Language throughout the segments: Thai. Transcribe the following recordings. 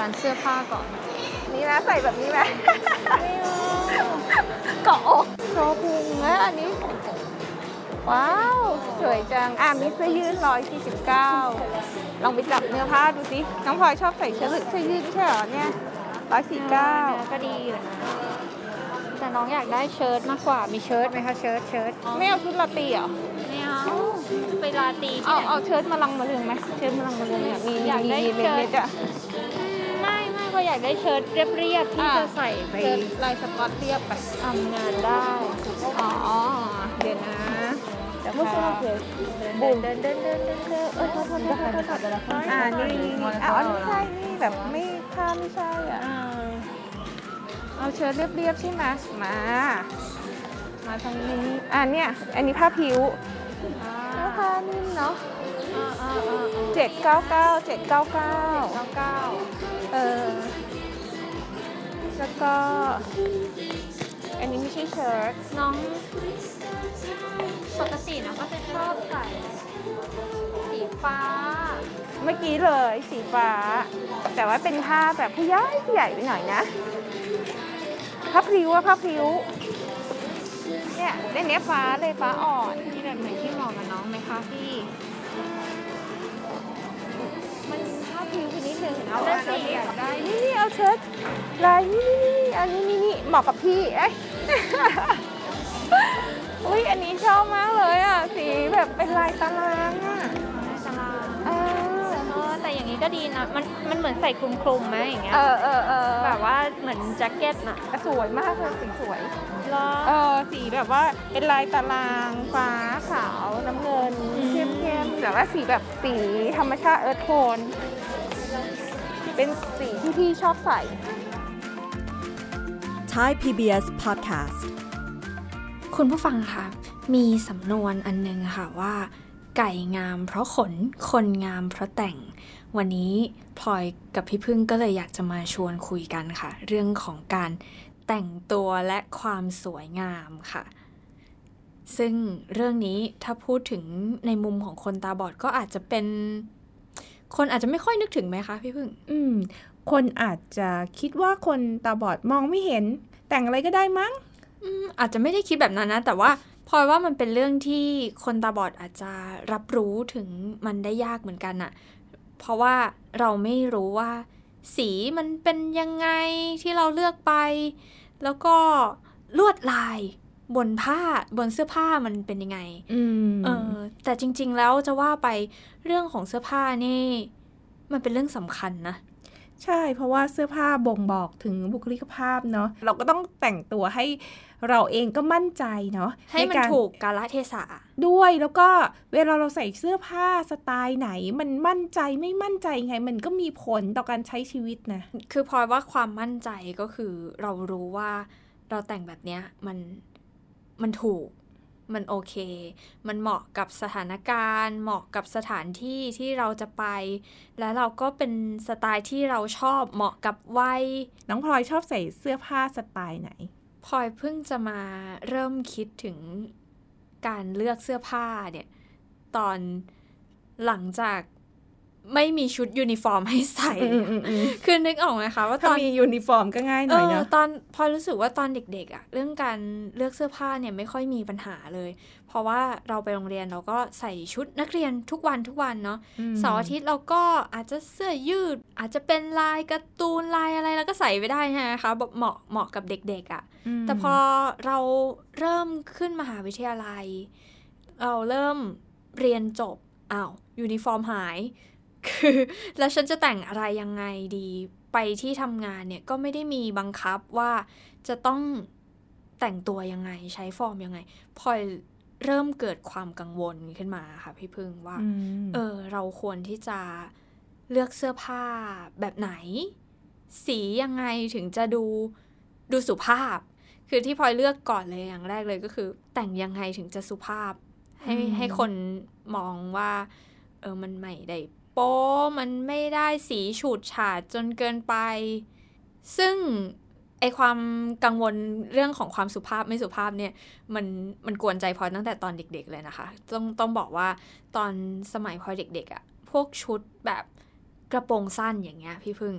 ราไปร้านเสื้อผ้าก่อน นี่นะใส่แบบนี้ไหมเกาะอกโชว์พุงนะอันนี้ ว้าว สวยจัง อะมีเสื้อยืดร้อยสี่สิบเก้าลองไปจับเนื้อผ้าดูสิ น้องพลอยชอบใส่เสื้อเสื้อยืดไม่ใช่เหรอเนี่ยร้อยสี่เก้าก็ดีอยู่นะแต่น้องอยากได้เชิ้ตมากกว่า มีเชิ้ตไหมคะเชิ้ตเชิ้ตไม่เอาชุดลาตรีเหรอ ไม่เอา ไปลาตีที่เอาไหนเอาเชิ้ตมาลังมาลึงไหมเชิ้ตมาลังมาลึงเนี่ยมีอยากได้มีเชิ้ต เล็กๆอะไม่ไม่ก็อยากได้เชิ้ตเรียบๆที่จะใส่ไปลายสก๊อตเรียบไปทำงานได้ อ๋อ เดี๋ยวนะเดี๋ยวพาบุญเดินเดินเดินเดินเดินเออโทษโทษโทษโทษโทษอ่านี่นี่อะอันนี้ใช่นี่แบบไม่ผ้าไม่ใช่อะเอาเชิ้ตเรียบๆใช่ไหมมา มาทางนี้ อ่าเนี่ย อันนี้ผ้าผิวเนื้อผ้านิ่มเนาะ เจ็ดเก้าเก้าเจ็ดเก้าเก้าเก้าเก้าเออแล้วก็ อันนี้ไม่ใช่เชิ้ตน้องปกตินะก็จะชอบใส่สีฟ้า เมื่อกี้เลยสีฟ้า แต่ว่าเป็นผ้าแบบผู้ใหญ่ผู้ใหญ่ไปหน่อยนะผ้าพริ้วอะผ้าพริ้วเนี่ยเล่นเนี้ยฟ้าเลยฟ้าอ่อนมีแบบไหนที่เหมาะกับน้องไหมคะพี่ มันผ้าพริ้วไปนิดนึงเอาเอาได้เชิ้ตสิอยากได้นี่นี่เอาเชิ้ตลายนี่นี่นี่อันนี้นี่นี่เหมาะกับพี่เอ้ยอุ้ยอันนี้ชอบมากเลยอะสีแบบเป็นลายตารางอะตารางเออเออแต่อย่างนี้ก็ดีนะ มันมันเหมือนใส่คลุมคลุมๆไหมอย่างเงี้ยเออเออเออแบบว่าเหมือนแจ็คเก็ตน่ะสวยมากเลยสีสวย เหรอเออสีแบบว่าเป็นลายตารางฟ้าขาวน้ำเงินอืมเข้มๆแต่ว่าสีแบบสีธรรมชาติเอิร์ธโทน เป็นสีที่พี่ชอบใส่ Thai PBS Podcast คุณผู้ฟังคะมีสำนวนอันหนึงค่ะว่า ไก่งามเพราะขน คนงามเพราะแต่ง วันนี้พลอยกับพี่พึ่งก็เลยอยากจะมาชวนคุยกันค่ะ เรื่องของการ แต่งตัวและความสวยงามค่ะ ซึ่งเรื่องนี้ถ้าพูดถึงในมุมของคนตาบอดก็อาจจะเป็น คนอาจจะไม่ค่อยนึกถึงไหมคะพี่พึ่ง อืม คนอาจจะคิดว่าคนตาบอดมองไม่เห็น แต่งอะไรก็ได้มั้ง อืมอาจจะไม่ได้คิดแบบนั้นนะ แต่ว่าพลอยว่ามันเป็นเรื่องที่คนตาบอดอาจจะรับรู้ถึงมันได้ยากเหมือนกันอะเพราะว่าเราไม่รู้ว่า สีมันเป็นยังไงที่เราเลือกไป แล้วก็ลวดลายบนผ้าบนเสื้อผ้ามันเป็นยังไงอืมเออแต่จริง ๆ แล้วจะว่าไปเรื่องของเสื้อผ้านี่ มันเป็นเรื่องสำคัญนะ ใช่ เพราะว่าเสื้อผ้าบ่งบอกถึงบุคลิกภาพเนาะเราก็ต้องแต่งตัวให้เราเองก็มั่นใจเนาะให้มันการถูกกาลเทศะด้วยแล้วก็เวลาเราใส่เสื้อผ้าสไตล์ไหน มันมั่นใจไม่มั่นใจไง มันก็มีผลต่อการใช้ชีวิตนะคือพลอยว่าความมั่นใจก็คือเรารู้ว่าเราแต่งแบบเนี้ยมันมันถูก มันโอเค มันเหมาะกับสถานการณ์ เหมาะกับสถานที่ที่เราจะไป และเราก็เป็นสไตล์ที่เราชอบ เหมาะกับวัย น้องพลอยชอบใส่เสื้อผ้าสไตล์ไหน พลอยเพิ่งจะมาเริ่มคิดถึงการเลือกเสื้อผ้าเนี่ย ตอนหลังจาก ไม่มีชุดยูนิฟอร์มให้ใส่อืมอืมอืมคือนึกออกไหมคะว่าถ้าตอนมียูนิฟอร์มก็ง่ายหเอน่อยเออเนาะตอนพลอยรู้สึกว่าตอนเด็กๆอะเรื่องการเลือกเสื้อผ้าเนี่ยไม่ค่อยมีปัญหาเลย เพราะว่าเราไปโรงเรียนเราก็ใส่ชุดนักเรียนทุกวันทุกวันเนาะมเสาร์อาทิตย์เราก็อาจจะเสื้อยืด อาจจะเป็นลายการ์ตูนลายอะไรแล้วก็ใส่ไปได้ใช่ไหมคะแบบเหมาะเหมาะกับเด็กๆอะมแต่พอเราเริ่มขึ้นมหาวิทยาลัย เราเริ่มเรียนจบอ้าวยูนิฟอร์มหาย คือแล้วฉันจะแต่งอะไรยังไงดีไปที่ทำงานเนี่ยก็ไม่ได้มีบังคับว่าจะต้องแต่งตัวยังไงใช้ฟอร์มยังไงพลอยเริ่มเกิดความกังวลขึ้นมาค่ะพี่พึ่งว่าอืมเออเราควรที่จะเลือกเสื้อผ้าแบบไหน สียังไงถึงจะดูดูสุภาพ คือที่พลอยเลือกก่อนเลยอย่างแรกเลยก็คือ แต่งยังไงถึงจะสุภาพ ให้อืมให้คนมองว่า เออมันไม่ได้ โป๊มันไม่ได้สีฉูดฉาดจนเกินไป ซึ่งไอความกังวลเรื่องของความสุภาพไม่สุภาพเนี่ยมันมันกวนใจพอตั้งแต่ตอนเด็กๆเลยนะคะ ต้องต้องบอกว่าตอนสมัยพอยเด็กๆอะ่ะพวกชุดแบบกระโปรงสั้นอย่างเงี้ยพี่พึ่ง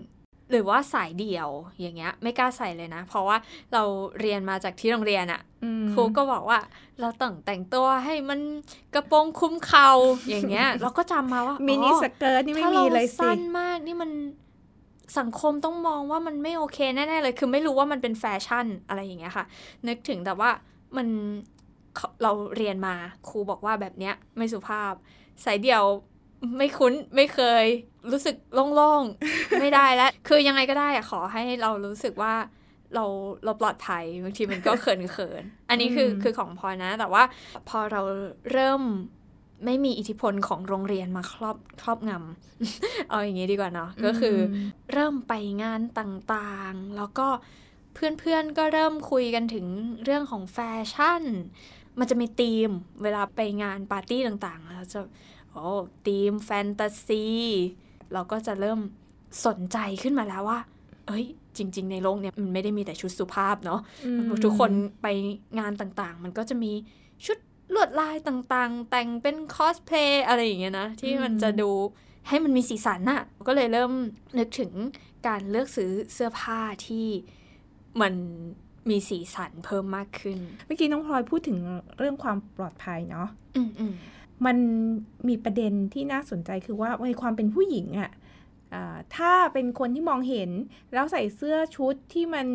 หรือว่าสายเดี่ยวอย่างเงี้ยไม่กล้าใส่เลยนะ เพราะว่าเราเรียนมาจากที่โรงเรียนอะ ครูก็บอกว่า เราต้องแต่งตัวให้มันกระโปรงคลุมเข่าอย่างเงี้ย เราก็จำมาว่ามิมินิสเกิร์ตนี่ไม่มีเลยสิสั้นมากนี่มันสังคมต้องมองว่ามันไม่โอเคแน่ๆเลย คือไม่รู้ว่ามันเป็นแฟชั่นอะไรอย่างเงี้ยค่ะ นึกถึงแต่ว่ามันเขาเราเรียนมาครูบอกว่าแบบเนี้ยไม่สุภาพสายเดี่ยวไม่คุ้นไม่เคย รู้สึกโล่งๆ ไม่ได้แล้ว คือยังไงก็ได้อะขอให้เรารู้สึกว่า เราเราปลอดภัยบางทีมันก็เขินเขินๆอันนี้คืออืมคือของพลอยนะ แต่ว่าพอเราเริ่มไม่มีอิทธิพลของโรงเรียนมาครอบครอบงำเอาอย่างนี้ดีกว่าเนาะก็คืออเริ่มไปงานต่างๆ แล้วก็เพื่อนๆก็เริ่มคุยกันถึงเรื่องของแฟชั่น มันจะมีธีมเวลาไปงานปาร์ตี้ต่างๆเราจะโอ้ธีมแฟนตาซีเราก็จะเริ่มสนใจขึ้นมาแล้วว่า เอ้ย จริง ๆ ในโลกเนี่ยมันไม่ได้มีแต่ชุดสุภาพเนาะอืมทุกคนไปงานต่างๆ มันก็จะมีชุดลวดลายต่างๆ แต่งเป็นคอสเพลย์อะไรอย่างเงี้ยนะ ที่มันจะดูให้มันมีสีสันน่ะ ก็เลยเริ่มนึกถึงการเลือกซื้อเสื้อผ้าที่มันมีสีสันเพิ่มมากขึ้น เมื่อกี้น้องพลอยพูดถึงเรื่องความปลอดภัยเนาะอืมอืมมันมีประเด็นที่น่าสนใจคือว่าในความเป็นผู้หญิงอะอะ ถ้าเป็นคนที่มองเห็น แล้วใส่เสื้อชุดที่มัน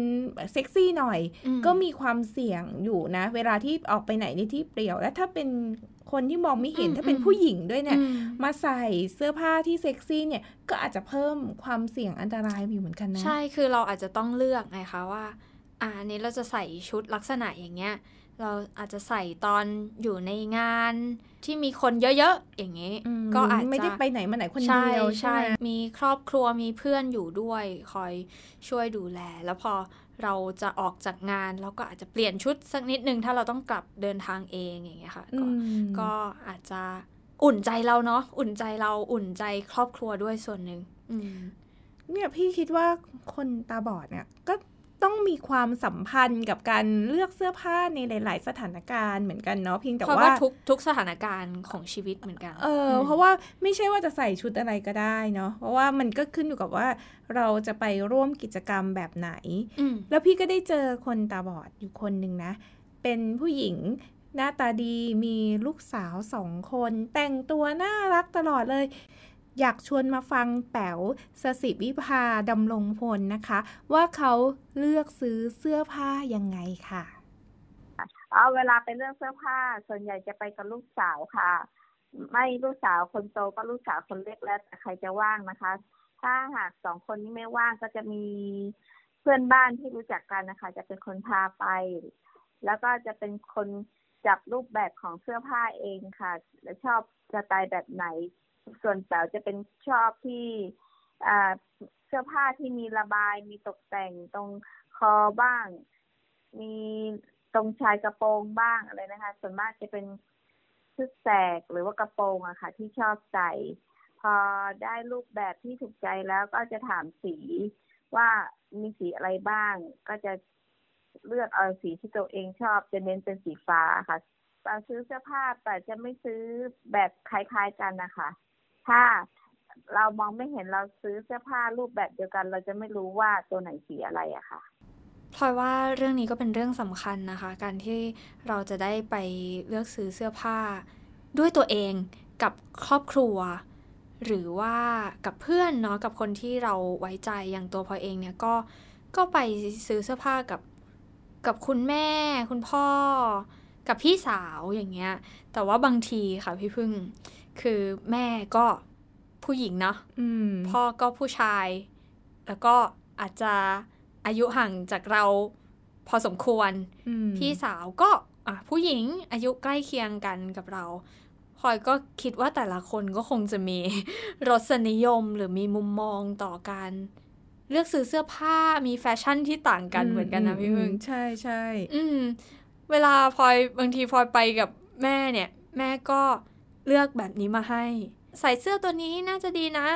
เซ็กซี่หน่อยอืมก็มีความเสี่ยงอยู่นะ เวลาที่ออกไปไหนในที่เปลี่ยว และถ้าเป็นคนที่มองไม่เห็นอืมถ้าเป็นอืมผู้หญิงด้วยเนี่ยอืมมาใส่เสื้อผ้าที่เซ็กซี่เนี่ย ก็อาจจะเพิ่มความเสี่ยงอันตรายอยู่เหมือนกันนะ ใช่คือเราอาจจะต้องเลือกไงคะว่า อ่าอันนี้เราจะใส่ชุดลักษณะอย่างเงี้ย เราอาจจะใส่ตอนอยู่ในงานที่มีคนเยอะๆ อย่างนี้อืมก็อาจจะไม่ได้ไปไหนมาไหนคนใช่เดียวใช่ใช่ไหมมีครอบครัวมีเพื่อนอยู่ด้วย คอยช่วยดูแล แล้วพอเราจะออกจากงานเราก็อาจจะเปลี่ยนชุดสักนิดนึง ถ้าเราต้องกลับเดินทางเองอย่างเงี้ยค่ะอืก็มก็อาจจะอุ่นใจเราเนาะอุ่นใจเราอุ่นใจครอบครัวด้วยส่วนหนึ่งอืมเนี่ยพี่คิดว่าคนตาบอดเนี่ยก็ ต้องมีความสัมพันธ์กับการเลือกเสื้อผ้าในหลาย ๆ สถานการณ์เหมือนกันเนาะเพียงแต่เพราะว่าว่าทุกทุกสถานการณ์ของชีวิตเหมือนกัน เอออมเพราะว่าไม่ใช่ว่าจะใส่ชุดอะไรก็ได้เนาะเพราะว่ามันก็ขึ้นอยู่กับว่าเราจะไปร่วมกิจกรรมแบบไหนอืมแล้วพี่ก็ได้เจอคนตาบอดอยู่คนหนึ่งนะ เป็นผู้หญิงหน้าตาดีมีลูกสาวสองคน แต่งตัวน่ารักตลอดเลย อยากชวนมาฟังแป๋วสสิวิภาดำรงพลนะคะ ว่าเขาเลือกซื้อเสื้อผ้ายังไงค่ะ เอาเวลาไปเลือกเสื้อผ้า ส่วนใหญ่จะไปกับลูกสาวค่ะ ไม่ลูกสาวคนโตก็ลูกสาวคนเล็กแล้วแต่ใครจะว่างนะคะ ถ้าหากสองคนนี้ไม่ว่างก็จะมีเพื่อนบ้านที่รู้จักกันนะคะ จะเป็นคนพาไป แล้วก็จะเป็นคนจับรูปแบบของเสื้อผ้าเองค่ะ และชอบสไตล์แบบไหน ส่วนแป๋วจะเป็นชอบที่อ่าเสื้อผ้าที่มีระบายมีตกแต่งตรงคอบ้าง มีตรงชายกระโปรงบ้างอะไรนะคะ ส่วนมากจะเป็นชุดแสกหรือว่ากระโปรงอะค่ะ ที่ชอบใส่ พอได้รูปแบบที่ถูกใจแล้วก็จะถามสีว่ามีสีอะไรบ้าง ก็จะเลือกเอาสีที่ตัวเองชอบจะเน้นเป็นสีฟ้าค่ะเราซื้อเสื้อผ้าแต่จะไม่ซื้อแบบคล้ายๆกันนะคะ ถ้าเรามองไม่เห็นเราซื้อเสื้อผ้ารูปแบบเดียวกัน เราจะไม่รู้ว่าตัวไหนสีอะไรอะค่ะพลอยว่าเรื่องนี้ก็เป็นเรื่องสำคัญนะคะ การที่เราจะได้ไปเลือกซื้อเสื้อผ้า ด้วยตัวเองกับครอบครัว หรือว่ากับเพื่อนเนาะกับคนที่เราไว้ใจอย่างตัวพลอยเองเนี่ยก็ก็ไปซื้อเสื้อผ้ากับกับคุณแม่ คุณพ่อ กับพี่สาวอย่างเงี้ย แต่ว่าบางทีค่ะพี่พึ่ง คือแม่ก็ผู้หญิงเนาะอืมพ่อก็ผู้ชาย แล้วก็อาจจะอายุห่างจากเราพอสมควรอืมพี่สาวก็อะผู้หญิงอายุใกล้เคียงกันกับเราพลอยก็คิดว่าแต่ละคนก็คงจะมีรสนิยมหรือมีมุมมองต่อการเลือกซื้อเสื้อผ้ามีแฟชั่นที่ต่างกันเหมือนกันนะพี่มึงใช่ใช่อืม เวลาพลอยบางทีพลอยไปกับแม่เนี่ย แม่ก็ เลือกแบบนี้มาให้ ใส่เสื้อตัวนี้น่าจะดีนะ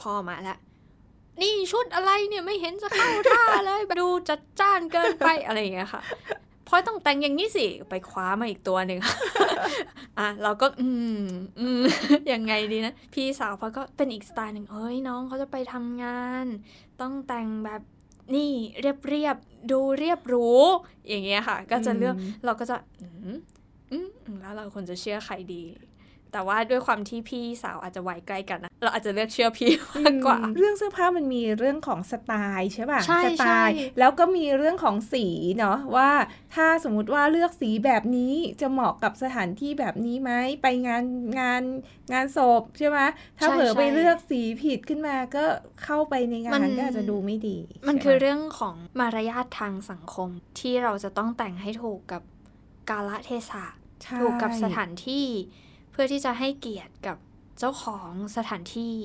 พอมาละ นี่ชุดอะไรเนี่ยไม่เห็นจะเข้าท่าเลยดูจัดจ้านเกินไปอะไรอย่างเงี้ยค่ะพลอยต้องแต่งอย่างนี้สิ ไปคว้ามาอีกตัวหนึ่งอะเราก็ อืมอืมยังไงดีนะ พี่สาวพลอยก็เป็นอีกสไตล์หนึ่งเฮ้ยน้องเขาจะไปทำงาน ต้องแต่งแบบนี่เรียบเรียบๆดูเรียบหรูอย่างเงี้ยค่ะ ก็จะเลือกเราก็จะ อืมอืมแล้วเราควรจะเชื่อใครดี แต่ว่าด้วยความที่พี่สาวอาจจะวัยใกล้กันนะเราอาจจะเลือกเชื่อพี่มากกว่า เรื่องเสื้อผ้ามันมีเรื่องของสไตล์ใช่ป่ะใช่สไตล์ใช่แล้วก็มีเรื่องของสีเนาะว่า ถ้าสมมุติว่าเลือกสีแบบนี้จะเหมาะกับสถานที่แบบนี้ไหมไปงานงานงานศพใช่ไหมถ้าเผลอไปเลือกสีผิดขึ้นมาก็เข้าไปในงานก็อาจจะดูไม่ดี มันใช่ไหคือเรื่องของมารยาททางสังคมที่เราจะต้องแต่งให้ถูกกับกาลเทศะใช่ถูกกับสถานที่ เพื่อที่จะให้เกียรติกับเจ้าของสถานที่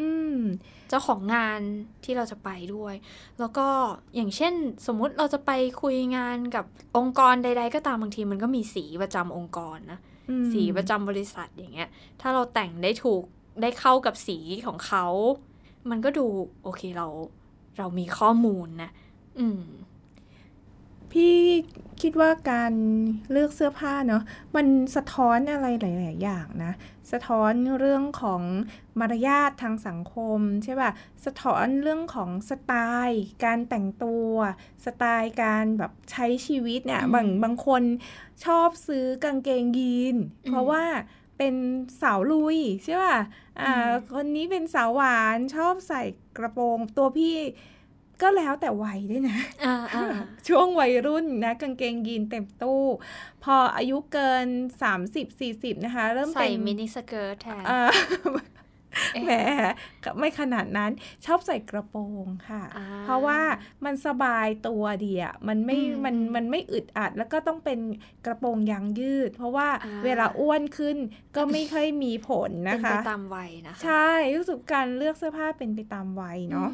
อืม เจ้าของงานที่เราจะไปด้วย แล้วก็อย่างเช่น สมมุติเราจะไปคุยงานกับองค์กรใด ๆ ก็ตามบางทีมันก็มีสีประจำองค์กรนะอืมสีประจำบริษัทอย่างเงี้ย ถ้าเราแต่งได้ถูกได้เข้ากับสีของเขา มันก็ดูโอเคเราเรามีข้อมูลนะ อืม พี่คิดว่าการเลือกเสื้อผ้าเนาะมันสะท้อนอะไรหลาย ๆ อย่างนะ สะท้อนเรื่องของมารยาททางสังคมใช่ป่ะสะท้อนเรื่องของสไตล์ การแต่งตัวสไตล์การแบบใช้ชีวิตเนี่ยอืมบางบางคนชอบซื้อกางเกงยีนอืมเพราะว่าเป็นสาวลุยใช่ป่ะอ่าอืมคนนี้เป็นสาวหวานชอบใส่กระโปรงตัวพี่ ก็แล้วแต่วัยด้วยนะอ่าอ่าช่วงวัยรุ่นนะกางเกงยีนเต็มตู้ พออายุเกิน 30-40 นะคะ เริ่มใส่เป็น miniskirt แทนอ่าเอ๊ะแหมไม่ขนาดนั้นชอบใส่กระโปรงค่ะอ่าเพราะว่ามันสบายตัวดีอะมันไม่อืมมันมันไม่อึดอัด แล้วก็ต้องเป็นกระโปรงยางยืด เพราะว่าอ่าเวลาอ้วนขึ้นก็ไม่ค่อยมีผลเป็นะนคะไปตามวัยนะคะใช่รู้สึกการเลือกเสื้อผ้าเป็นไปตามวัยเนาะ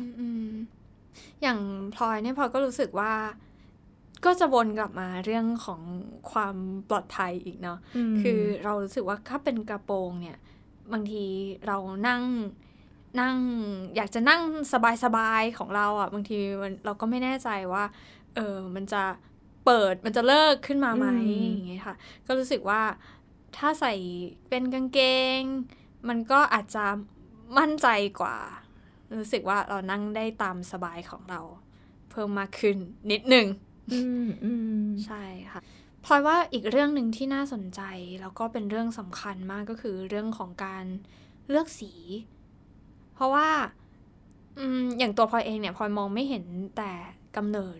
อืมอืมอย่างพลอยเนี่ยพลอยก็รู้สึกว่าก็จะวนกลับมาเรื่องของความปลอดภัยอีกเนาะมคือเรารู้สึกว่าถ้าเป็นกระโปรงเนี่ยบางทีเรานั่งนั่งอยากจะนั่งสบายๆของเราอะ่ะ บางทีมันเราก็ไม่แน่ใจว่า เออมันจะเปิดมันจะเลิกขึ้นมาไหมอืมอย่างเงี้ยค่ะ ก็รู้สึกว่าถ้าใส่เป็นกางเกง มันก็อาจจะมั่นใจกว่า รู้สึกว่าเรานั่งได้ตามสบายของเรา เพิ่มมากขึ้นนิดหนึ่งอืมอืมใช่ค่ะพลอยว่าอีกเรื่องหนึ่งที่น่าสนใจ แล้วก็เป็นเรื่องสำคัญมากก็คือเรื่องของการเลือกสี เพราะว่าอืมอย่างตัวพลอยเองเนี่ยพลอยมองไม่เห็นแต่กำเนิด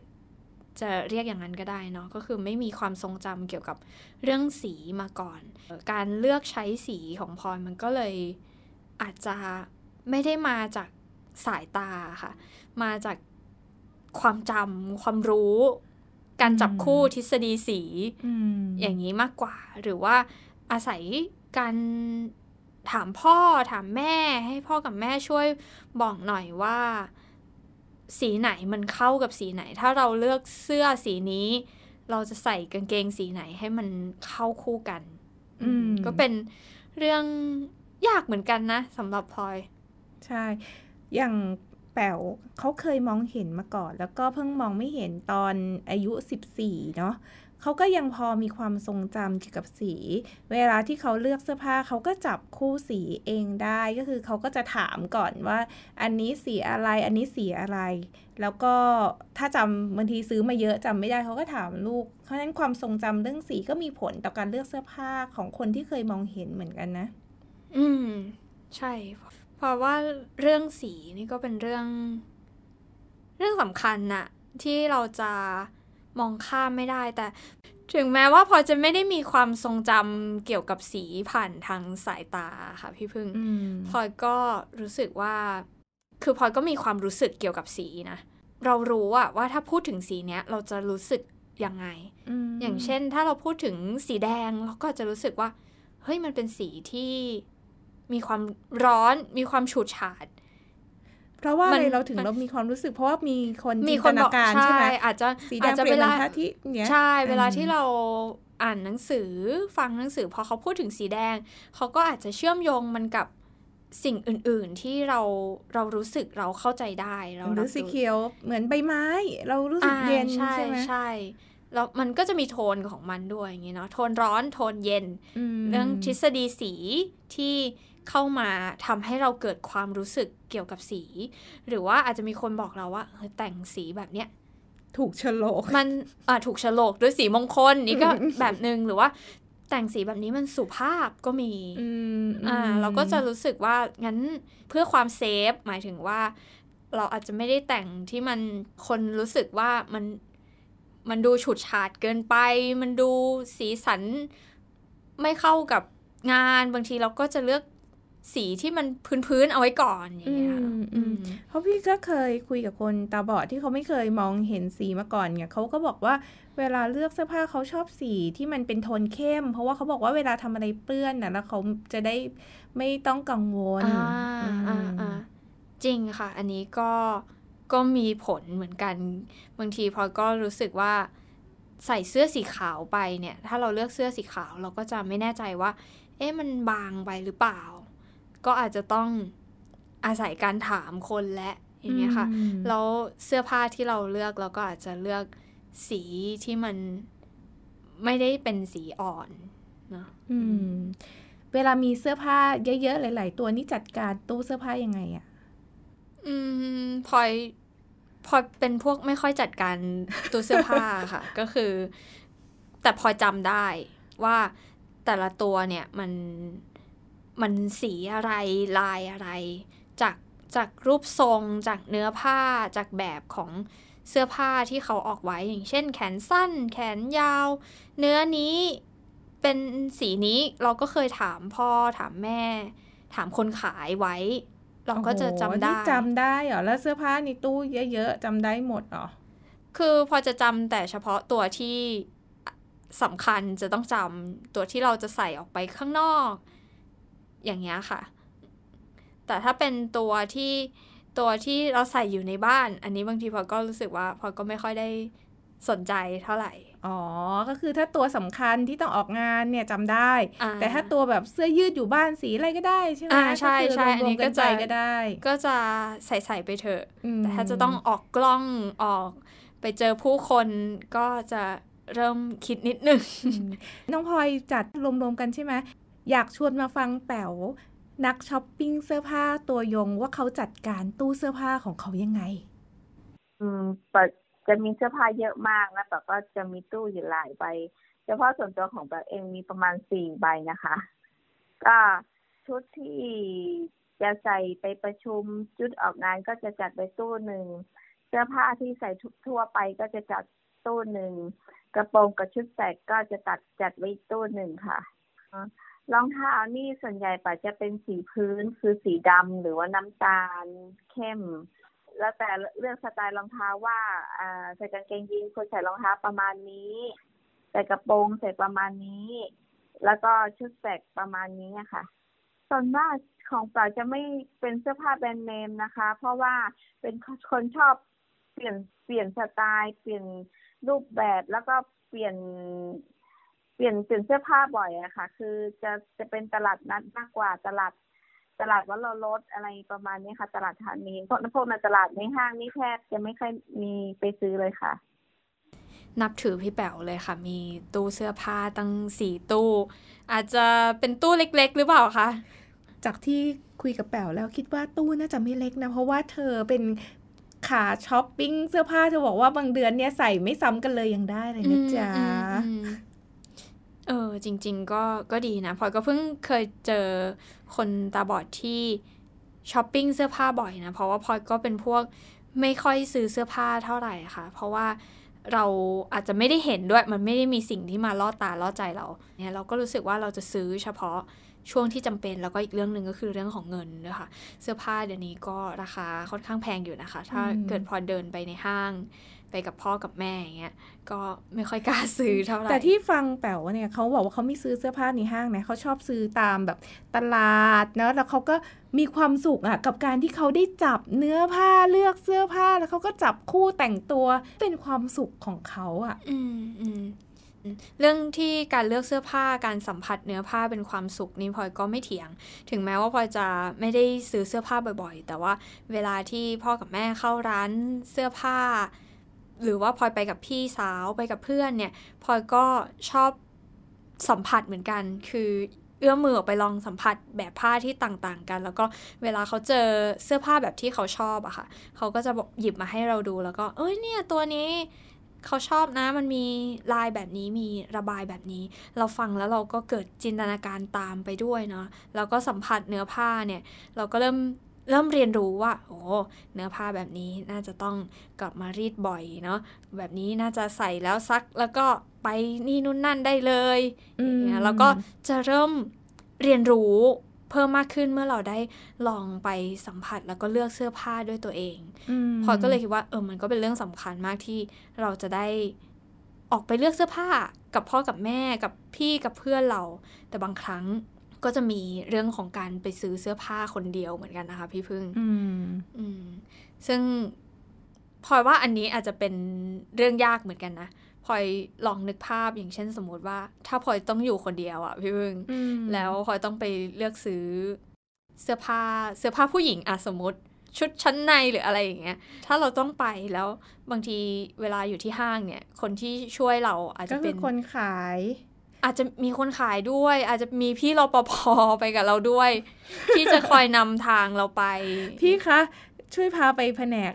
จะเรียกอย่างนั้นก็ได้เนาะก็คือไม่มีความทรงจำเกี่ยวกับเรื่องสีมาก่อนเอ่อการเลือกใช้สีของพลอยมันก็เลยอาจจะไม่ได้มาจาก สายตาค่ะ มาจากความจำความรู้ การจับคู่ทฤษฎีสีอืมอย่างนี้มากกว่า หรือว่าอาศัยการถามพ่อถามแม่ ให้พ่อกับแม่ช่วยบอกหน่อยว่า สีไหนมันเข้ากับสีไหน ถ้าเราเลือกเสื้อสีนี้ เราจะใส่กางเกงสีไหนให้มันเข้าคู่กันอืมก็เป็นเรื่องยากเหมือนกันนะสำหรับพลอย ใช่ อย่างแป๋วเขาเคยมองเห็นมาก่อน แล้วก็เพิ่งมองไม่เห็นตอนอายุ 14 เนาะเขาก็ยังพอมีความทรงจำเกี่ยวกับสี เวลาที่เขาเลือกเสื้อผ้าเขาก็จับคู่สีเองได้ก็คือเขาก็จะถามก่อนว่า อันนี้สีอะไรอันนี้สีอะไร แล้วก็ถ้าจำบางทีซื้อมาเยอะจำไม่ได้เขาก็ถามลูก เพราะฉะนั้นความทรงจำเรื่องสีก็มีผลต่อการเลือกเสื้อผ้าของคนที่เคยมองเห็นเหมือนกันนะ อืม ใช่ ราะว่าเรื่องสีนี่ก็เป็นเรื่อง เรื่องสำคัญน่ะที่เราจะมองข้ามไม่ได้ แต่ถึงแม้ว่าพอจะไม่ได้มีความทรงจำเกี่ยวกับสีผ่านทางสายตาค่ะพี่พึ่งอืมพลอยก็รู้สึกว่า คือพลอยก็มีความรู้สึกเกี่ยวกับสีนะ เรารู้อะว่าถ้าพูดถึงสีเนี้ย เราจะรู้สึกยังไงมอย่างเช่น ถ้าเราพูดถึงสีแดงเราก็จะรู้สึกว่า เฮ้ยมันเป็นสีที่ มีความร้อนมีความฉูดฉาด เพราะว่าอะไรมันเราถึงเรามีความรู้สึก เพราะว่ามีคนมีจินคตนนาบอกการใช่ใช่ไหมอาจจะสีอาจดำจะเปลี่ยนเวเหมือลานพระอาทิตย์เนี้ยใช่ เวลาอืมที่เราอ่านหนังสือฟังหนังสือพอเขาพูดถึงสีแดง เขาก็อาจจะเชื่อมโยงมันกับสิ่งอื่น ๆ ที่เราเรารู้สึกเราเข้าใจได้เราหรืรัอบสีเขียวเหมือนใบไม้ เรารู้สึกอ่าเย็นใช่ใช่ไหมใช่แล้วมันก็จะมีโทนของมันด้วยอย่างงี้เนาะโทนร้อนโทนเย็นมเรื่องทฤษฎีสีที่ เข้ามาทำให้เราเกิดความรู้สึกเกี่ยวกับสี หรือว่าอาจจะมีคนบอกเราว่าเออแต่งสีแบบเนี้ยถูกโฉลกมันอ่าถูกโฉลกด้วยสีมงคลนี่ก็แบบหนึ่งหรือว่า แต่งสีแบบนี้มันสุภาพก็มีอืมอ่าอืมเราก็จะรู้สึกว่างั้นเพื่อความเซฟหมายถึงว่า เราอาจจะไม่ได้แต่งที่มันคนรู้สึกว่ามันมันดูฉูดฉาดเกินไป มันดูสีสันไม่เข้ากับงานบางทีเราก็จะเลือก สีที่มันพื้นๆเอาไว้ก่อนอย่างเงี้ยอืมอืมเพราะพี่ก็เคยคุยกับคนตาบอดที่เขาไม่เคยมองเห็นสีมาก่อนเนี่ยเขาก็บอกว่าเวลาเลือกเสื้อผ้าเขาชอบสีที่มันเป็นโทนเข้ม เพราะว่าเขาบอกว่าเวลาทำอะไรเปื้อนน่ะแล้วเขาจะได้ไม่ต้องกังวลอ่าอืมอ่าอ่าจริงค่ะ อันนี้ก็ก็มีผลเหมือนกันบางทีพอก็รู้สึกว่าใส่เสื้อสีขาวไปเนี่ย ถ้าเราเลือกเสื้อสีขาว เราก็จะไม่แน่ใจว่า เอ๊ะมันบางไปหรือเปล่า ก็อาจจะต้องอาศัยการถามคนและอย่างเงี้ยค่ะอืมแล้วเสื้อผ้าที่เราเลือกเราก็อาจจะเลือกสีที่มันไม่ได้เป็นสีอ่อนเนอะอืมเวลามีเสื้อผ้าเยอะๆ หลาย ๆ ตัวนี่จัดการตู้เสื้อผ้ายังไงอะอืมพลอยพลอยเป็นพวกไม่ค่อยจัดการตู้เสื้อผ้าค่ะ ก็คือ แต่พลอยจำได้ว่าแต่ละตัวเนี่ยมัน มันสีอะไรลายอะไร จากจากรูปทรง จากเนื้อผ้าจากแบบของเสื้อผ้าที่เขาออกไว้อย่างเช่น แขนสั้น แขนยาว เนื้อนี้เป็นสีนี้เราก็เคยถามพ่อถามแม่ ถามคนขายไว้ เราก็จะโอ้โหจำได้นี่จำได้เหรอแล้วเสื้อผ้าในตู้เยอะๆจำได้หมดเหรอคือพอจะจำแต่เฉพาะตัวที่สำคัญจะต้องจำตัวที่เราจะใส่ออกไปข้างนอก อย่างเงี้ยค่ะ แต่ถ้าเป็นตัวที่ตัวที่เราใส่อยู่ในบ้าน อันนี้บางทีพอก็รู้สึกว่าพอก็ไม่ค่อยได้สนใจเท่าไหร่ อ๋อ ก็คือถ้าตัวสำคัญที่ต้องออกงานเนี่ยจำได้อ่าแต่ถ้าตัวแบบเสื้อยืดอยู่บ้านสีอะไรก็ได้ใช่ไหมอ่าใช่ก็คือใช่อันนี้รวมๆก็กันจะไปก็ได้ ก็จะใส่ใส่ไปเถอะอืมแต่ถ้าจะต้องออกกล้องออก ไปเจอผู้คนก็จะเริ่มคิดนิดนึงอืมน้องพลอยจัดรวมๆกันใช่ไหม อยากชวนมาฟังแป๋วนักช้อปปิ้งเสื้อผ้าตัวยงว่าเขาจัดการตู้เสื้อผ้าของเขายังไง อืมแต่จะมีเสื้อผ้าเยอะมากนะแต่ก็จะมีตู้อยู่หลายใบ เฉพาะส่วนตัวของแบบเองมีประมาณสี่ใบนะคะ ก็ชุดที่จะใส่ไปประชุมชุดออกงานก็จะจัดไปตู้หนึ่ง เสื้อผ้าที่ใส่ทั่วไปก็จะจัดตู้หนึ่ง กระโปรงกับชุดแต่งก็จะตัดจัดไว้ตู้หนึ่งค่ะ รองเท้านี่ส่วนใหญ่ป่าจะเป็นสีพื้นคือสีดำหรือว่าน้ำตาลเข้ม แล้วแต่เลือกสไตล์รองเท้าว่าอ่าใส่กางเกงยีนควรใส่รองเท้าประมาณนี้ใส่กระโปรงใส่ประมาณนี้ แล้วก็ชุดแสกประมาณนี้ค่ะ ส่วนมากของปล่าจะไม่เป็นเสื้อผ้าแบรนด์เนมนะคะ เพราะว่าเป็นคนชอบเปลี่ยนเปลี่ยนสไตล์ เปลี่ยนรูปแบบแล้วก็เปลี่ยน เปลี่ยนเปลี่ยนเสื้อผ้าบ่อยอะค่ะ คือจะจะเป็นตลาดนัดมากกว่าตลาด ตลาดวัดเราลดอะไรประมาณนี้ค่ะ ตลาดธานีพวกพวกในตลาดในห้างนี่แทบจะไม่ค่อยมีไปซื้อเลยค่ะ นับถือพี่แป๋วเลยค่ะ มีตู้เสื้อผ้าตั้งสี่ตู้ อาจจะเป็นตู้เล็ก ๆ หรือเปล่าคะจากที่คุยกับแป๋วแล้วคิดว่าตู้น่าจะไม่เล็กนะ เพราะว่าเธอเป็นขาช้อปปิ้งเสื้อผ้าเธอบอกว่าบางเดือนเนี่ยใส่ไม่ซ้ำกันเลยยังได้เลยนะจ๊ะอืมอืมอืม เออจริง ๆ ก็ก็ดีนะพลอยก็เพิ่งเคยเจอคนตาบอดที่ช้อปปิ้งเสื้อผ้าบ่อยนะ เพราะว่าพลอยก็เป็นพวกไม่ค่อยซื้อเสื้อผ้าเท่าไหร่ค่ะ เพราะว่าเราอาจจะไม่ได้เห็นด้วยมันไม่ได้มีสิ่งที่มาล่อตาล่อใจเราเนี่ยเราก็รู้สึกว่าเราจะซื้อเฉพาะช่วงที่จำเป็นแล้วก็อีกเรื่องหนึ่งก็คือเรื่องของเงินด้วยค่ะเสื้อผ้าเดี๋ยวนี้ก็ราคาค่อนข้างแพงอยู่นะคะ ถ้าอืมเกิดพอเดินไปในห้าง ไปกับพ่อกับแม่อย่างเงี้ยก็ไม่ค่อยกล้าซื้อเท่าไหร่แต่ที่ฟังแป๋วเนี่ยเขาบอกว่าเขาไม่ซื้อเสื้อผ้าในห้างนะเขาชอบซื้อตามแบบตลาดเนอะแล้วเขาก็มีความสุขอะกับการที่เขาได้จับเนื้อผ้าเลือกเสื้อผ้าแล้วเขาก็จับคู่แต่งตัวเป็นความสุขของเขาอะอืมอืมอืมเรื่องที่การเลือกเสื้อผ้าการสัมผัสเนื้อผ้าเป็นความสุขนี่พลอยก็ไม่เถียง ถึงแม้ว่าพลอยจะไม่ได้ซื้อเสื้อผ้าบ่อยๆ แต่ว่าเวลาที่พ่อกับแม่เข้าร้านเสื้อผ้า หรือว่าพลอยไปกับพี่สาวไปกับเพื่อนเนี่ยพลอยก็ชอบสัมผัสเหมือนกัน คือเอื้อมมือออกไปลองสัมผัสแบบผ้าที่ต่างๆ กัน แล้วก็เวลาเขาเจอเสื้อผ้าแบบที่เขาชอบอะค่ะ เขาก็จะบอกหยิบมาให้เราดูแล้วก็ เอ้ยเนี่ยตัวนี้เขาชอบนะมันมีลายแบบนี้มีระบายแบบนี้ เราฟังแล้วเราก็เกิดจินตนาการตามไปด้วยเนาะแล้วก็สัมผัสเนื้อผ้าเนี่ย เราก็เริ่ม เริ่มเรียนรู้ว่าโอ้เนื้อผ้าแบบนี้น่าจะต้องกลับมารีดบ่อยเนาะแบบนี้น่าจะใส่แล้วซักแล้วก็ไปนี่นู่นนั่นได้เลยอืมเนี่ยแล้วก็จะเริ่มเรียนรู้เพิ่มมากขึ้นเมื่อเราได้ลองไปสัมผัสแล้วก็เลือกเสื้อผ้าด้วยตัวเองมพลอยก็เลยคิดว่าเออมันก็เป็นเรื่องสำคัญมากที่เราจะได้ออกไปเลือกเสื้อผ้ากับพ่อกับแม่กับพี่กับเพื่อนเรา แต่บางครั้ง ก็จะมีเรื่องของการไปซื้อเสื้อผ้าคนเดียวเหมือนกันนะคะ พี่พึ่งอืมอืมซึ่งพลอยว่าอันนี้อาจจะเป็นเรื่องยากเหมือนกันนะพลอยลองนึกภาพอย่างเช่นสมมติว่า ถ้าพลอยต้องอยู่คนเดียวอะพี่พึ่งอืมแล้วพลอยต้องไปเลือกซื้อเสื้อผ้าเสื้อผ้าผู้หญิงอะสมมติ ชุดชั้นในหรืออะไรอย่างเงี้ย ถ้าเราต้องไปแล้วบางทีเวลาอยู่ที่ห้างเนี่ย คนที่ช่วยเราอาจก็จะคืเป็อนคนขาย อาจจะมีคนขายด้วย อาจจะมีพี่รปภไปกับเราด้วย ที่จะคอยนำทางเราไป พี่คะ ช่วยพาไปแผนก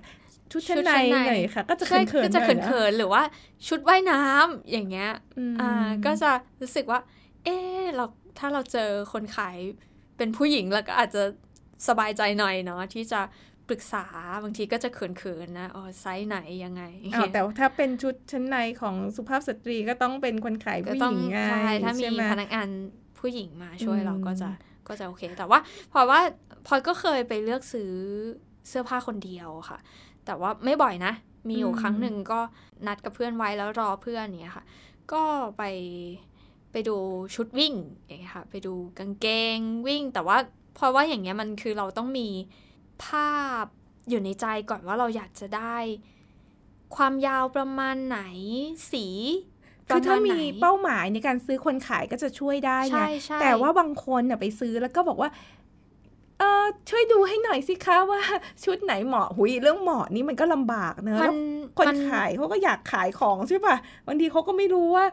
ชุดชั้นในชุดชั้นในหน่อยค่ะ ก็จะใช่เขินๆก็จะหน่อยนเขินๆหรือว่า ชุดว่ายน้ำอย่างเงี้ยมอ่าก็จะรู้สึกว่า เออเราถ้าเราเจอคนขายเป็นผู้หญิงแล้วก็อาจจะสบายใจหน่อยเนาะที่จะ ปรึกษาบางทีก็จะเขินๆนะอ๋อไซส์ไหนยังไงอ้าวแต่ถ้าเป็นชุดชั้นในของสุภาพสตรีก็ต้องเป็นคนขายก็ผู้หต้องญิงไงใช่ถ้ามีใช่ไหพนักงานผู้หญิงมาช่วยอืมเราก็จะก็จะโอเค แต่ว่าพลอยว่าพลอยก็เคยไปเลือกซื้อเสื้อผ้าคนเดียวค่ะ แต่ว่าไม่บ่อยนะ มีอยู่ครั้งหนึ่งก็นัดกับเพื่อนไว้แล้วรอเพื่อนเนี่ยค่ะ ก็ไปไปดูชุดวิ่งอย่างเงี้ยค่ะ ไปดูกางเกงวิ่ง แต่ว่าเพราะว่าอย่างเงี้ยมันคือเราต้องมี ภาพอยู่ในใจก่อนว่าเราอยากจะได้ ความยาวประมาณไหน สีปคืระอถ้าณมีไหนเป้าหมายในการซื้อคนขายก็จะช่วยได้ไงใช่ใช่แต่ว่าบางคนน่ะไปซื้อแล้วก็บอกว่าเออช่วยดูให้หน่อยสิคะว่าชุดไหนเหมาะหุยเรื่องเหมาะนี่มันก็ลำบากเนอะมัแล้นวคนมันขายเขาก็อยากขายของใช่ป่ะบางทีเขาก็ไม่รู้ว่า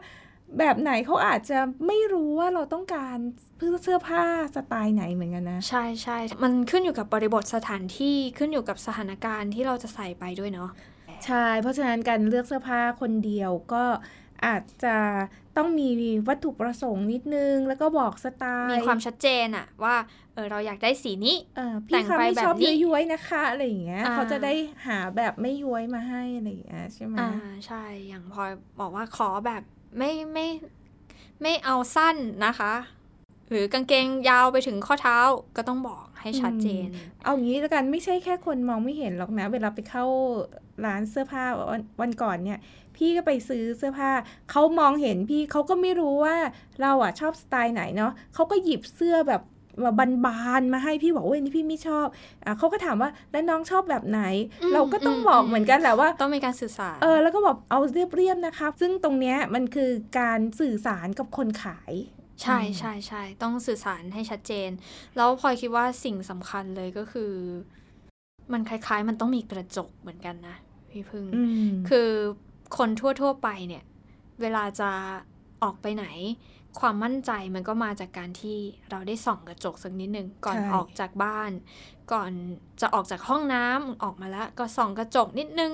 แบบไหนเขาอาจจะไม่รู้ว่าเราต้องการเพื่อเสื้อผ้าสไตล์ไหนเหมือนกันนะ ใช่ใช่มันขึ้นอยู่กับบริบทสถานที่ขึ้นอยู่กับสถานการณ์ที่เราจะใส่ไปด้วยเนาะใช่ เพราะฉะนั้นการเลือกเสื้อผ้าคนเดียวก็อาจจะต้องมีวัตถุประสงค์นิดนึง แล้วก็บอกสไตล์ มีความชัดเจนอะว่าเออเราอยากได้สีนี้เออแต่พี่งคะไปไม่แบบชอบนี้ย้วยๆนะคะอะไรอย่างเงี้ยอ่าเขาจะได้หาแบบไม่ย้วยมาให้อะไรอย่างเงี้ยใช่ไหมอ่าใช่อย่างพลอยบอกว่าขอแบบ ไม่ไม่ไม่เอาสั้นนะคะ หรือกางเกงยาวไปถึงข้อเท้าก็ต้องบอกให้ชัดเจน เอางี้แล้วกันไม่ใช่แค่คนมองไม่เห็นหรอกนะ เวลาไปเข้าร้านเสื้อผ้าวันวันก่อนเนี่ย พี่ก็ไปซื้อเสื้อผ้าเขามองเห็นพี่เขาก็ไม่รู้ว่าเราอะชอบสไตล์ไหนเนาะเขาก็หยิบเสื้อแบบ บานๆมาให้พี่บอกว่านี่พี่ไม่ชอบอะเขาก็ถามว่าแล้วน้องชอบแบบไหนอืมเราก็ต้องอืมบอกอืมเหมือนกันแหละว่าต้องมีการสื่อสารเออแล้วก็บอกเอาเรียบๆนะคะซึ่งตรงเนี้ยมันคือการสื่อสารกับคนขายใช่ใช่ใช่ต้องสื่อสารให้ชัดเจน แล้วพลอยคิดว่าสิ่งสำคัญเลยก็คือ มันคล้ายๆ มันต้องมีกระจกเหมือนกันนะพี่พึ่งอืมคือคนทั่วๆไปเนี่ย เวลาจะออกไปไหน ความมั่นใจมันก็มาจากการที่เราได้ส่องกระจกสักนิดนึงก่อนใช่ออกจากบ้าน ก่อนจะออกจากห้องน้ำออกมาแล้ว ก็ส่องกระจกนิดนึง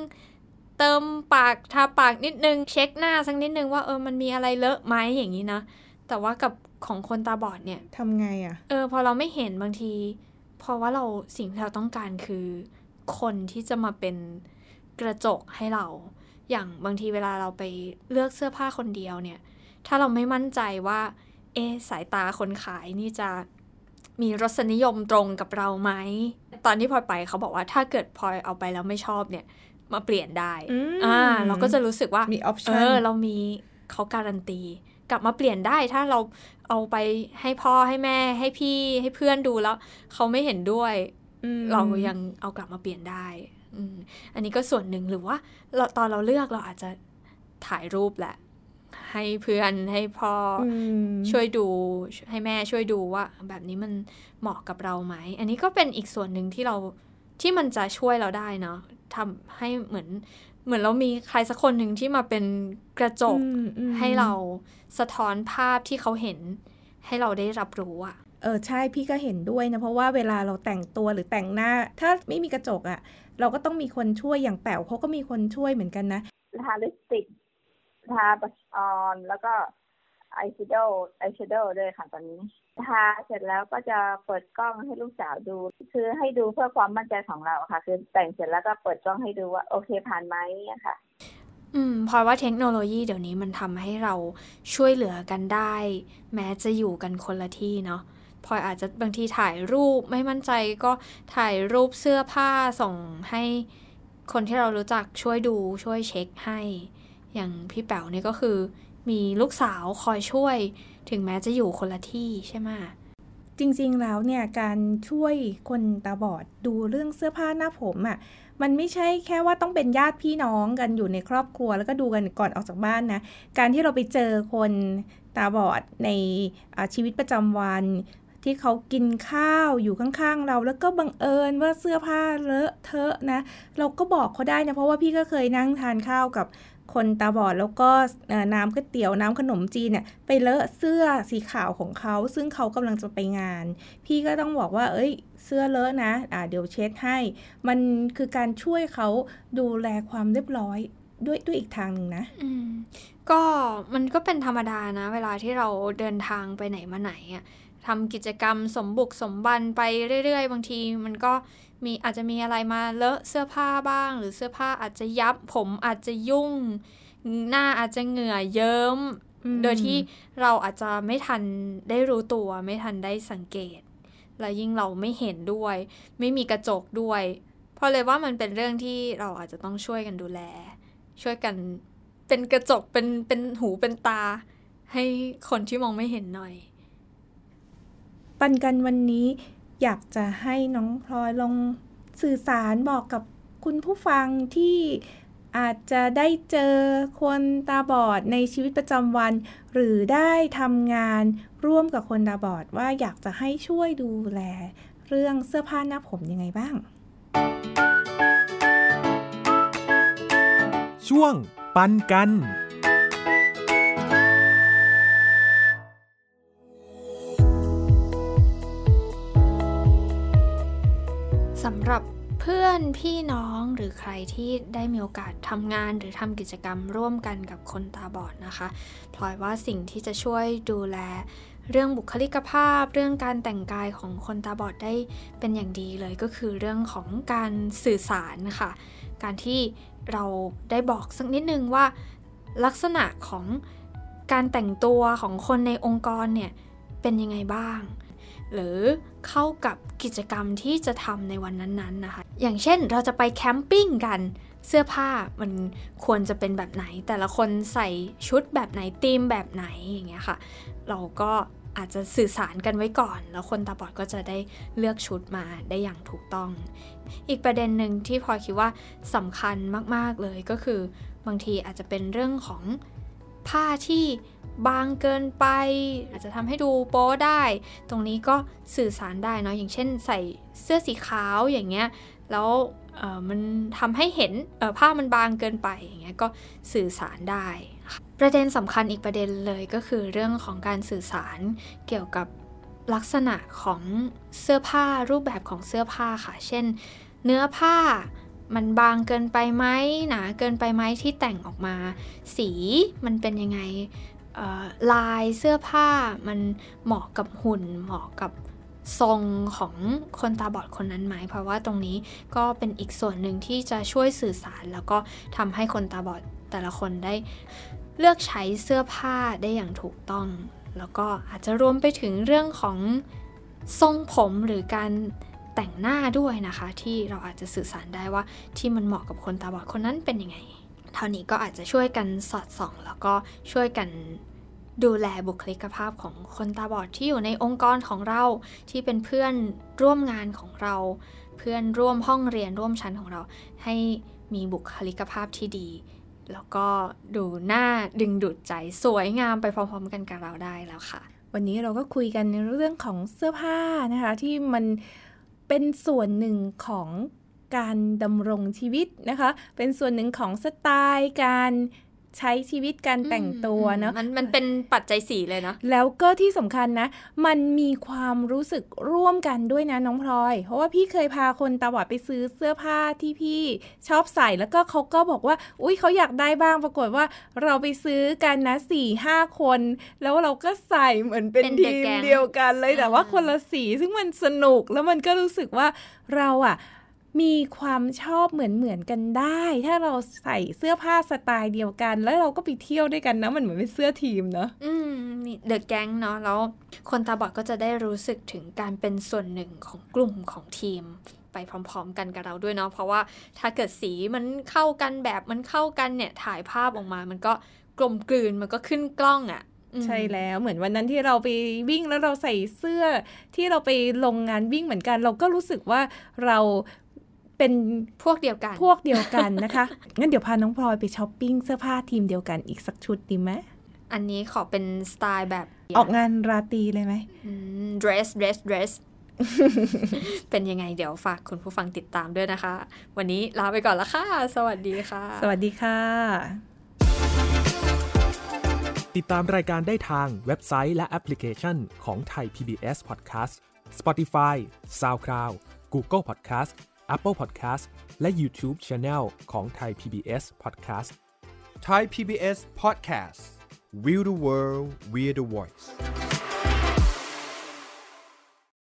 เติมปากทาปากนิดนึง เช็คหน้าสักนิดนึงว่าเออมันมีอะไรเลอะไหมอย่างนี้นะแต่ว่ากับของคนตาบอดเนี่ยทำไงอะ เออ พอเราไม่เห็นบางที เพราะว่าเราสิ่งที่เราต้องการคือ คนที่จะมาเป็นกระจกให้เรา อย่างบางทีเวลาเราไปเลือกเสื้อผ้าคนเดียวเนี่ย ถ้าเราไม่มั่นใจว่า เอะสายตาคนขายนี่จะมีรสนิยมตรงกับเราไหม ตอนที่พลอยไปเขาบอกว่าถ้าเกิดพลอยเอาไปแล้วไม่ชอบเนี่ย มาเปลี่ยนได้อืมอ่าเราก็จะรู้สึกว่ามีเอ option อเรามีเขาการันตี กลับมาเปลี่ยนได้ถ้าเราเอาไปให้พ่อให้แม่ให้พี่ให้เพื่อนดูแล้วเขาไม่เห็นด้วยอืมเรายังเอากลับมาเปลี่ยนได้อืมอันนี้ก็ส่วนหนึ่งหรือว่าเราตอนเราเลือกเราอาจจะถ่ายรูปแหละ ให้เพื่อนให้พ่อออืมช่วยดูให้แม่ช่วยดูว่า แบบนี้มันเหมาะกับเราไหม อันนี้ก็เป็นอีกส่วนหนึ่งที่เราที่มันจะช่วยเราได้เนาะทำให้เหมือนเหมือนเรามีใครสักคนหนึ่งที่มาเป็นกระจกอืมอืมให้เราสะท้อนภาพที่เขาเห็น ให้เราได้รับรู้อะเออใช่พี่ก็เห็นด้วยนะ เพราะว่าเวลาเราแต่งตัวหรือแต่งหน้า ถ้าไม่มีกระจกอะ่ะเราก็ต้องมีคนช่วยอย่างแป๋วเขาก็มีคนช่วยเหมือนกันนะทาลิปสติก ทาบัชออนแล้วก็ไอายแชโดว์อายแชโดว์ด้วยค่ะตอนนี้ ทาเสร็จแล้วก็จะเปิดกล้องให้ลูกสาวดู คือให้ดูเพื่อความมั่นใจของเราค่ะ คือแต่งเสร็จแล้วก็เปิดกล้องให้ดูว่าโอเคผ่านไหมค่ะ อืมพราะว่าเทคโนโลยีเดี๋ยวนี้มันทำให้เราช่วยเหลือกันได้ แม้จะอยู่กันคนละที่เนาะพลอยอาจจะบางทีถ่ายรูปไม่มั่นใจก็ถ่ายรูปเสื้อผ้าส่งให้คนที่เรารู้จักช่วยดูช่วยเช็คให้ อย่างพี่แป๋วเนี่ยก็คือ มีลูกสาวคอยช่วย ถึงแม้จะอยู่คนละที่ใช่ไหมจริงๆแล้วเนี่ยการช่วยคนตาบอดดูเรื่องเสื้อผ้าหน้าผมอะ่ะมันไม่ใช่แค่ว่าต้องเป็นญาติพี่น้องกันอยู่ในครอบครัว แล้วก็ดูกันก่อนออกจากบ้านนะ การที่เราไปเจอคนตาบอดในชีวิตประจำวัน ที่เขากินข้าวอยู่ข้างๆ เรา แล้วก็บังเอิญว่าเสื้อผ้าเลอะเทอะนะ เราก็บอกเขาได้นะ เพราะว่าพี่ก็เคยนั่งทานข้าวกับ คนตาบอดแล้วก็น้ำก๋วยเตี๋ยวน้ำขนมจีนเนี่ยไปเลอะเสื้อสีขาวของเขา ซึ่งเขากำลังจะไปงาน พี่ก็ต้องบอกว่า เอ้ย เสื้อเลอะนะอ่าเดี๋ยวเช็ดให้ มันคือการช่วยเขาดูแลความเรียบร้อยด้วยด้วยอีกทางหนึ่งนะอืมก็มันก็เป็นธรรมดานะ เวลาที่เราเดินทางไปไหนมาไหนอะ ทำกิจกรรมสมบุกสมบันไปเรื่อย ๆ บางทีมันก็มีอาจจะมีอะไรมาเลอะเสื้อผ้าบ้าง หรือเสื้อผ้าอาจจะยับ ผมอาจจะยุ่ง หน้าอาจจะเหงื่อเยิ้มอืมโดยที่เราอาจจะไม่ทันได้รู้ตัวไม่ทันได้สังเกต และยิ่งเราไม่เห็นด้วย ไม่มีกระจกด้วย เพราะเลยว่ามันเป็นเรื่องที่เราอาจจะต้องช่วยกันดูแล ช่วยกันเป็นกระจกเป็นเป็นหูเป็นตา ให้คนที่มองไม่เห็นหน่อย ปันกันวันนี้ อยากจะให้น้องพลอยลองสื่อสารบอกกับคุณผู้ฟังที่อาจจะได้เจอคนตาบอดในชีวิตประจำวัน หรือได้ทำงานร่วมกับคนตาบอดว่าอยากจะให้ช่วยดูแล เรื่องเสื้อผ้าหน้าผมยังไงบ้าง ช่วงปันกัน สำหรับเพื่อนพี่น้องหรือใครที่ได้มีโอกาสทำงานหรือทำกิจกรรมร่วมกันกับคนตาบอดนะคะพลอยว่าสิ่งที่จะช่วยดูแล เรื่องบุคลิกภาพ เรื่องการแต่งกายของคนตาบอดได้เป็นอย่างดีเลยก็คือเรื่องของการสื่อสารค่ะ การที่เราได้บอกสักนิดนึงว่าลักษณะของการแต่งตัวของคนในองค์กรเนี่ยเป็นยังไงบ้าง หรือ เข้ากับกิจกรรมที่จะทำในวันนั้นๆนะคะ อย่างเช่นเราจะไปแคมปิ้งกันเสื้อผ้ามันควรจะเป็นแบบไหน แต่ละคนใส่ชุดแบบไหนธีมแบบไหนอย่างเงี้ยค่ะ เราก็อาจจะสื่อสารกันไว้ก่อน แล้วคนตาบอดก็จะได้เลือกชุดมาได้อย่างถูกต้อง อีกประเด็นหนึ่งที่พอคิดว่าสำคัญมาก ๆเลยก็คือบางทีอาจจะเป็นเรื่องของผ้าที่ บางเกินไป อาจจะทำให้ดูโป๊ได้ ตรงนี้ก็สื่อสารได้เนาะอย่างเช่นใส่เสื้อสีขาวอย่างเงี้ยแล้วมันทำให้เห็นผ้ามันบางเกินไปอย่างเงี้ยก็สื่อสารได้ ประเด็นสำคัญอีกประเด็นเลยก็คือเรื่องของการสื่อสารเกี่ยวกับลักษณะของเสื้อผ้ารูปแบบของเสื้อผ้าค่ะ เช่น เนื้อผ้ามันบางเกินไปไหมหนาเกินไปไหมที่แต่งออกมา สีมันเป็นยังไง ลายเสื้อผ้ามันเหมาะกับหุ่น เหมาะกับทรงของคนตาบอดคนนั้นไหม เพราะว่าตรงนี้ก็เป็นอีกส่วนหนึ่งที่จะช่วยสื่อสาร แล้วก็ทำให้คนตาบอดแต่ละคนได้เลือกใช้เสื้อผ้าได้อย่างถูกต้อง แล้วก็อาจจะรวมไปถึงเรื่องของทรงผมหรือการแต่งหน้าด้วยนะคะ ที่เราอาจจะสื่อสารได้ว่าที่มันเหมาะกับคนตาบอดคนนั้นเป็นยังไง เท่านี้ก็อาจจะช่วยกันสอดส่อง แล้วก็ช่วยกันดูแลบุคลิกภาพของคนตาบอดที่อยู่ในองค์กรของเราที่เป็นเพื่อนร่วมงานของเรา เพื่อนร่วมห้องเรียนร่วมชั้นของเรา ให้มีบุคลิกภาพที่ดี แล้วก็ดูหน้าดึงดูดใจสวยงามไปพร้อมๆกันกับเราได้แล้วค่ะ วันนี้เราก็คุยกันในเรื่องของเสื้อผ้านะคะ ที่มันเป็นส่วนหนึ่งของ การดำรงชีวิตนะคะ เป็นส่วนหนึ่งของสไตล์การใช้ชีวิตการแต่งตัวเนาะมันมันเป็นปัจจัยสีเลยเนาะแล้วก็ที่สำคัญนะ มันมีความรู้สึกร่วมกันด้วยนะน้องพลอย เพราะว่าพี่เคยพาคนตาบอดไปซื้อเสื้อผ้าที่พี่ชอบใส่แล้วก็เขาก็บอกว่า อุ้ยเขาอยากได้บ้างปรากฏว่าเราไปซื้อกันนะสี่ห้าคน แล้วเราก็ใส่เหมือนเป็นเป็นที The ม Gang เดียวกันเลยแต่ว่าอ่าคนละสีซึ่งมันสนุกแล้วมันก็รู้สึกว่าเราอะ มีความชอบเหมือนเหมือนๆกันได้ ถ้าเราใส่เสื้อผ้าสไตล์เดียวกัน แล้วเราก็ไปเที่ยวด้วยกันนะ มันเหมือนเป็นเสื้อทีมเนาะอืมนี่เดอะแก๊งเนาะแล้วคนตาบอดก็จะได้รู้สึกถึงการเป็นส่วนหนึ่งของกลุ่มของทีมไปพร้อม ๆ กันกับเราด้วยเนาะเพราะว่าถ้าเกิดสีมันเข้ากันแบบมันเข้ากันเนี่ยถ่ายภาพออกมา มันก็กลมกลืนมันก็ขึ้นกล้องอะ่ะอืมใช่แล้วเหมือนวันนั้นที่เราไปวิ่งแล้วเราใส่เสื้อที่เราไปลงงานวิ่งเหมือนกัน เราก็รู้สึกว่าเรา เป็นพวกเดียวกัน พวกเดียวกันนะคะ งั้นเดี๋ยวพาน้องพลอยไปช้อปปิ้งเสื้อผ้าทีมเดียวกันอีกสักชุดดีไหมอันนี้ขอเป็นสไตล์แบบออกงานราตรีเลยไหมอืม dress dress dress เป็นยังไงเดี๋ยวฝากคุณผู้ฟังติดตามด้วยนะคะ วันนี้ลาไปก่อนละค่ะ สวัสดีค่ะ สวัสดีค่ะ ติดตามรายการได้ทางเว็บไซต์และแอปพลิเคชันของไทย PBS Podcast Spotify SoundCloud Google Podcast Apple Podcast และ YouTube Channel ของไทย PBS Podcast Thai PBS Podcast We the World We the Voice